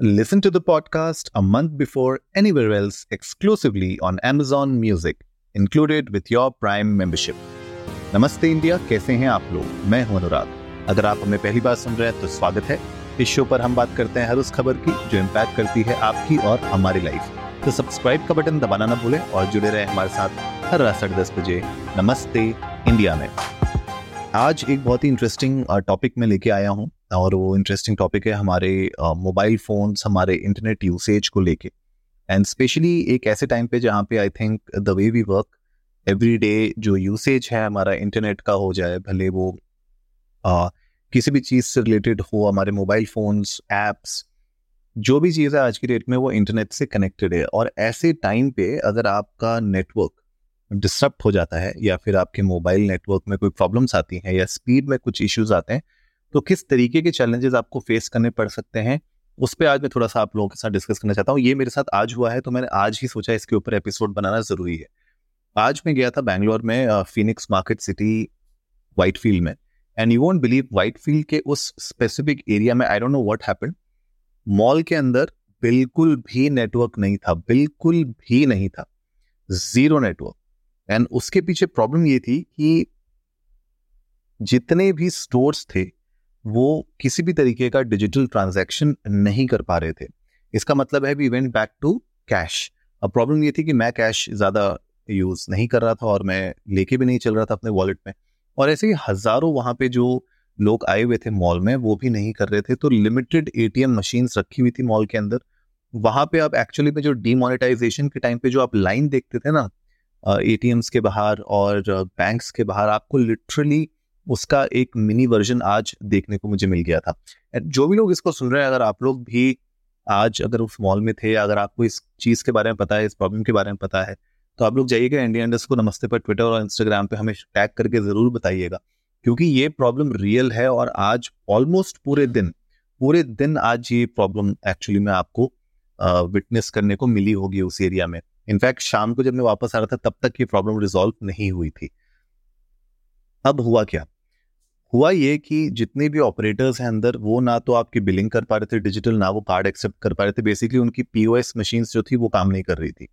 Listen to the podcast a month before anywhere else exclusively on Amazon Music, included with your Prime membership. नमस्ते India कैसे हैं आप लोग? मैं हूँ अनुराग। अगर आप हमें पहली बार सुन रहे हैं तो स्वागत है। इस शो पर हम बात करते हैं हर उस खबर की जो इम्पैक्ट करती है आपकी और हमारी लाइफ तो सब्सक्राइब का बटन दबाना ना भूलें और जुड़े रहे हमारे साथ हर रात साढ़े दस बजे नमस्ते इंडिया में। आज एक बहुत ही इंटरेस्टिंग टॉपिक में लेके आया हूँ। और वो इंटरेस्टिंग टॉपिक है हमारे मोबाइल फोन्स हमारे इंटरनेट यूसेज को लेके। एंड स्पेशली एक ऐसे टाइम पे जहाँ पे I think the way we work every day जो यूसेज है हमारा इंटरनेट का हो जाए भले वो uh, किसी भी चीज़ से रिलेटेड हो हमारे मोबाइल फोन्स एप्स जो भी चीज़ है आज की डेट में वो इंटरनेट से कनेक्टेड है। और ऐसे टाइम पे अगर आपका नेटवर्क डिस्टर्ब हो जाता है या फिर आपके मोबाइल नेटवर्क में कोई प्रॉब्लम्स आती हैं या स्पीड में कुछ इश्यूज़ आते हैं तो किस तरीके के चैलेंजेस आपको फेस करने पड़ सकते हैं, उस पर आज मैं थोड़ा सा आप लोगों के साथ डिस्कस करना चाहता हूँ। ये मेरे साथ आज हुआ है तो मैंने आज ही सोचा इसके ऊपर एपिसोड बनाना ज़रूरी है। आज मैं गया था बैंगलोर में Phoenix market city Whitefield में। And you won't believe Whitefield के उस स्पेसिफिक एरिया में I don't know what happened mall के अंदर बिल्कुल भी नेटवर्क नहीं था, बिल्कुल भी नहीं था। ज़ीरो नेटवर्क एंड उसके पीछे प्रॉब्लम ये थी कि जितने भी स्टोर्स थे वो किसी भी तरीके का डिजिटल ट्रांजैक्शन नहीं कर पा रहे थे। इसका मतलब है we went back to cash अब प्रॉब्लम ये थी कि मैं कैश ज़्यादा यूज़ नहीं कर रहा था और मैं लेके भी नहीं चल रहा था अपने वॉलेट में। और ऐसे ही हज़ारों वहाँ पे जो लोग आए हुए थे मॉल में, वो भी नहीं कर रहे थे। तो लिमिटेड एटीएम मशीन्स रखी हुई थी मॉल के अंदर। वहाँ पे आप एक्चुअली में जो डीमोनेटाइजेशन के टाइम पे जो आप लाइन देखते थे ना एटीएम्स के बाहर और बैंक्स के बाहर, आपको लिटरली उसका एक मिनी वर्जन आज देखने को मुझे मिल गया था। एंड जो भी लोग इसको सुन रहे हैं, अगर आप लोग भी आज अगर उस मॉल में थे, अगर आपको इस चीज़ के बारे में पता है, इस प्रॉब्लम के बारे में पता है तो आप लोग जाइएगा इंडिया इंडस्ट को नमस्ते पर ट्विटर और इंस्टाग्राम पे हमें टैग करके ज़रूर बताइएगा, क्योंकि ये प्रॉब्लम रियल है और आज ऑलमोस्ट पूरे दिन पूरे दिन आज ये प्रॉब्लम एक्चुअली में आपको विटनेस करने को मिली होगी उस एरिया में। इनफैक्ट शाम को जब मैं वापस आ रहा था, तब तक ये प्रॉब्लम रिजॉल्व नहीं हुई थी। अब हुआ क्या? हुआ ये कि जितने भी ऑपरेटर्स हैं अंदर, वो ना तो आपकी बिलिंग कर पा रहे थे डिजिटल ना वो कार्ड एक्सेप्ट कर पा रहे थे। बेसिकली उनकी पीओएस मशीन जो थी, वो काम नहीं कर रही थी।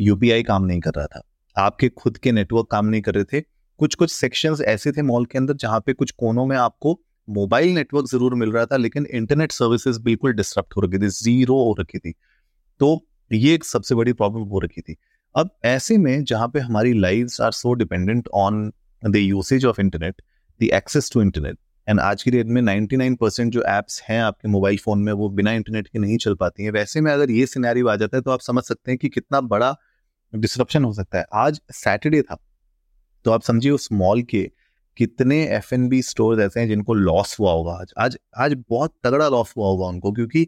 यूपीआई काम नहीं कर रहा था। आपके खुद के नेटवर्क काम नहीं कर रहे थे। कुछ कुछ सेक्शंस ऐसे थे मॉल के अंदर, जहाँ पे कुछ कोनों में आपको मोबाइल नेटवर्क ज़रूर मिल रहा था, लेकिन इंटरनेट सर्विसेज़ बिल्कुल डिस्टर्ब हो रखी थी ज़ीरो हो रखी थी। तो ये एक सबसे बड़ी प्रॉब्लम हो रखी थी। अब ऐसे में जहाँ पे हमारी lives are so dependent on the usage of internet the access to internet and आज की डेट में 99 परसेंट जो एप्स हैं आपके मोबाइल फ़ोन में, वो बिना इंटरनेट के नहीं चल पाती हैं। वैसे में अगर ये सिनेरियो आ जाता है तो आप समझ सकते हैं कि कितना बड़ा डिस्ट्रप्शन हो सकता है। आज सैटरडे था। तो आप समझिए उस मॉल के कितने एफ़ एन बी स्टोर ऐसे हैं जिनको लॉस हुआ होगा आज। आज आज बहुत तगड़ा लॉस हुआ होगा उनको, क्योंकि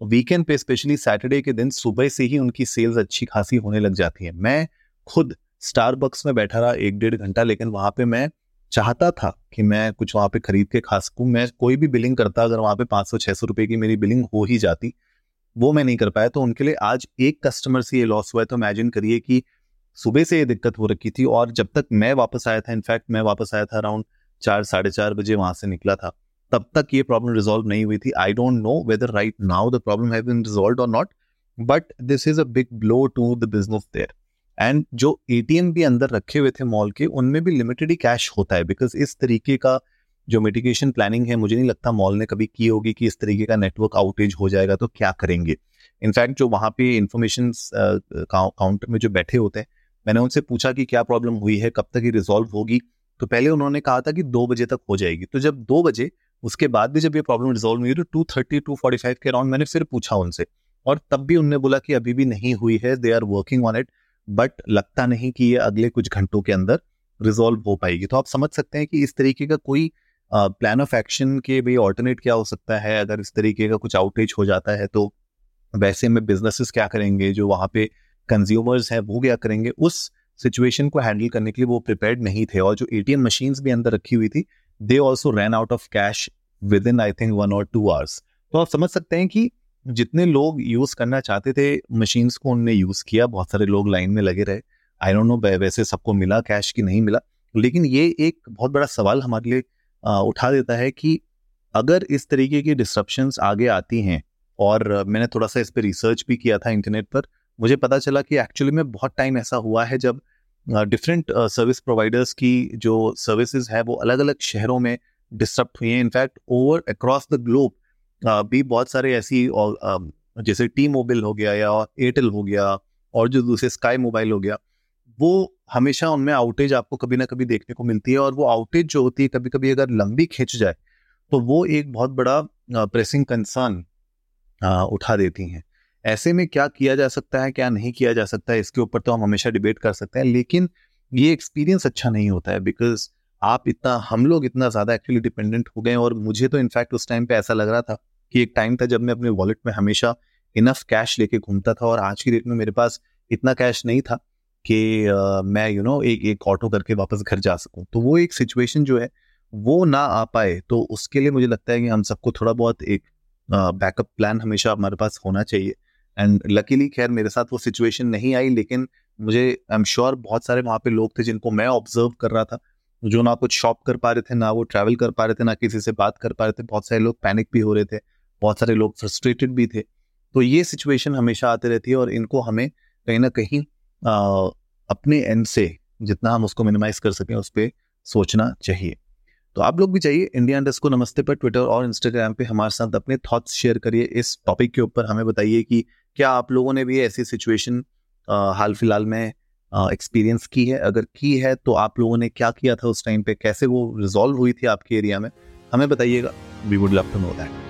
वीकेंड पे स्पेशली सैटरडे के दिन सुबह से ही उनकी सेल्स अच्छी खासी होने लग जाती है। मैं खुद स्टारबक्स में बैठा रहा एक डेढ़ घंटा, लेकिन वहाँ पे मैं चाहता था कि मैं कुछ वहाँ पे खरीद के खा सकूँ। मैं कोई भी बिलिंग करता, अगर वहाँ पे पाँच सौ, छह सौ रुपए की मेरी बिलिंग हो ही जाती, वो मैं नहीं कर पाया। तो उनके लिए आज एक कस्टमर से ये लॉस हुआ है। तो इमेजिन करिए कि सुबह से ये दिक्कत हो रखी थी और जब तक मैं वापस आया था इनफैक्ट मैं वापस आया था अराउंड चार, साढ़े चार बजे वहाँ से निकला था। तब तक ये प्रॉब्लम रिजॉल्व नहीं हुई थी। I don't know whether right now the problem have been resolve or not but this is a big blow to the business there and जो एटीएम भी अंदर रखे हुए थे मॉल के, उनमें भी लिमिटेड ही कैश होता है बिकॉज़ इस तरीके का जो मिटिगेशन प्लानिंग है, मुझे नहीं लगता मॉल ने कभी की होगी कि इस तरीके का नेटवर्क आउटेज हो जाएगा तो क्या करेंगे? इनफैक्ट जो वहाँ पे इंफॉर्मेशन काउंटर में जो बैठे होते हैं, मैंने उनसे पूछा कि क्या प्रॉब्लम हुई है, कब तक ये रिजॉल्व होगी? तो पहले उन्होंने कहा था कि दो बजे तक हो जाएगी। तो जब दो बजे, उसके बाद भी जब ये प्रॉब्लम रिजॉल्व हुई तो two thirty to forty five के अराउंड मैंने फिर पूछा उनसे। और तब भी उनने बोला कि अभी भी नहीं हुई है they are working on it but लगता नहीं कि ये अगले कुछ घंटों के अंदर रिजॉल्व हो पाएगी। तो आप समझ सकते हैं कि इस तरीके का कोई प्लान ऑफ़ एक्शन के भी ऑल्टरनेट क्या हो सकता है? अगर इस तरीके का कुछ आउटेज हो जाता है तो वैसे में बिजनेसेस क्या करेंगे? जो वहाँ पे कंज्यूमर्स हैं, वो क्या करेंगे? उस सिचुएशन को हैंडल करने के लिए वो प्रिपेयर्ड नहीं थे और जो एटीएम मशीन्स भी अंदर रखी हुई थी they also ran out of cash within I think one or two hours तो आप समझ सकते हैं कि जितने लोग यूज़ करना चाहते थे मशीन्स को उनने यूज़ किया, बहुत सारे लोग लाइन में लगे रहे। आई डोंट नो वैसे सबको मिला कैश की नहीं मिला, लेकिन ये एक बहुत बड़ा सवाल हमारे लिए उठा देता है कि अगर इस तरीके की डिस्ट्रप्शन आगे आती हैं, और मैंने थोड़ा सा इस पर रिसर्च भी किया था इंटरनेट पर, मुझे पता चला कि एक्चुअली में बहुत टाइम ऐसा हुआ है जब डिफरेंट सर्विस प्रोवाइडर्स की जो सर्विसेज़ है, वो अलग अलग शहरों में डिस्टर्ब हुई हैं। In fact over across the globe भी बहुत सारे ऐसी जैसे टी मोबाइल हो गया या एयरटेल हो गया और जो दूसरे स्काई मोबाइल हो गया, वो हमेशा उनमें आउटेज आपको कभी ना कभी देखने को मिलती है और वो आउटेज जो होती है कभी कभी अगर लंबी खिंच जाए तो वो एक बहुत बड़ा प्रेसिंग कंसर्न उठा देती हैं। ऐसे में क्या किया जा सकता है, क्या नहीं किया जा सकता है, इसके ऊपर तो हम हमेशा डिबेट कर सकते हैं, लेकिन ये एक्सपीरियंस अच्छा नहीं होता है बिकॉज़ आप इतना, हम लोग इतना ज़्यादा एक्चुअली डिपेंडेंट हो गए और मुझे तो इनफैक्ट उस टाइम पे ऐसा लग रहा था कि एक टाइम था जब मैं अपने वॉलेट में हमेशा इनफ कैश लेके घूमता था और आज की डेट में मेरे पास इतना कैश नहीं था कि मैं यू नो एक एक ऑटो करके वापस घर जा सकूँ। तो वो एक सिचुएशन जो है, वो ना आ पाए तो उसके लिए मुझे लगता है कि हम सबको थोड़ा बहुत एक बैकअप प्लान हमेशा हमारे पास होना चाहिए। एंड लकीली खैर, मेरे साथ वो सिचुएशन नहीं आई, लेकिन मुझे आई एम श्योर बहुत सारे वहाँ पे लोग थे जिनको मैं ऑब्ज़र्व कर रहा था, जो ना कुछ शॉप कर पा रहे थे, ना वो ट्रैवल कर पा रहे थे, ना किसी से बात कर पा रहे थे। बहुत सारे लोग पैनिक भी हो रहे थे। बहुत सारे लोग फ्रस्ट्रेटेड भी थे। तो ये सिचुएशन हमेशा आती रहती है और इनको हमें कहीं ना कहीं आ, अपने एंड से जितना हम उसको मिनिमाइज कर सकें उस पर सोचना चाहिए। तो आप लोग भी चाहिए इंडिया इंडस्ट को नमस्ते पर ट्विटर और इंस्टाग्राम पे हमारे साथ अपने थॉट्स शेयर करिए। इस टॉपिक के ऊपर हमें बताइए कि क्या आप लोगों ने भी ऐसी सिचुएशन हाल फ़िलहाल में एक्सपीरियंस की है? अगर की है तो आप लोगों ने क्या किया था उस टाइम पे? कैसे वो रिजॉल्व हुई थी आपके एरिया में? हमें बताइएगा। We would love to know that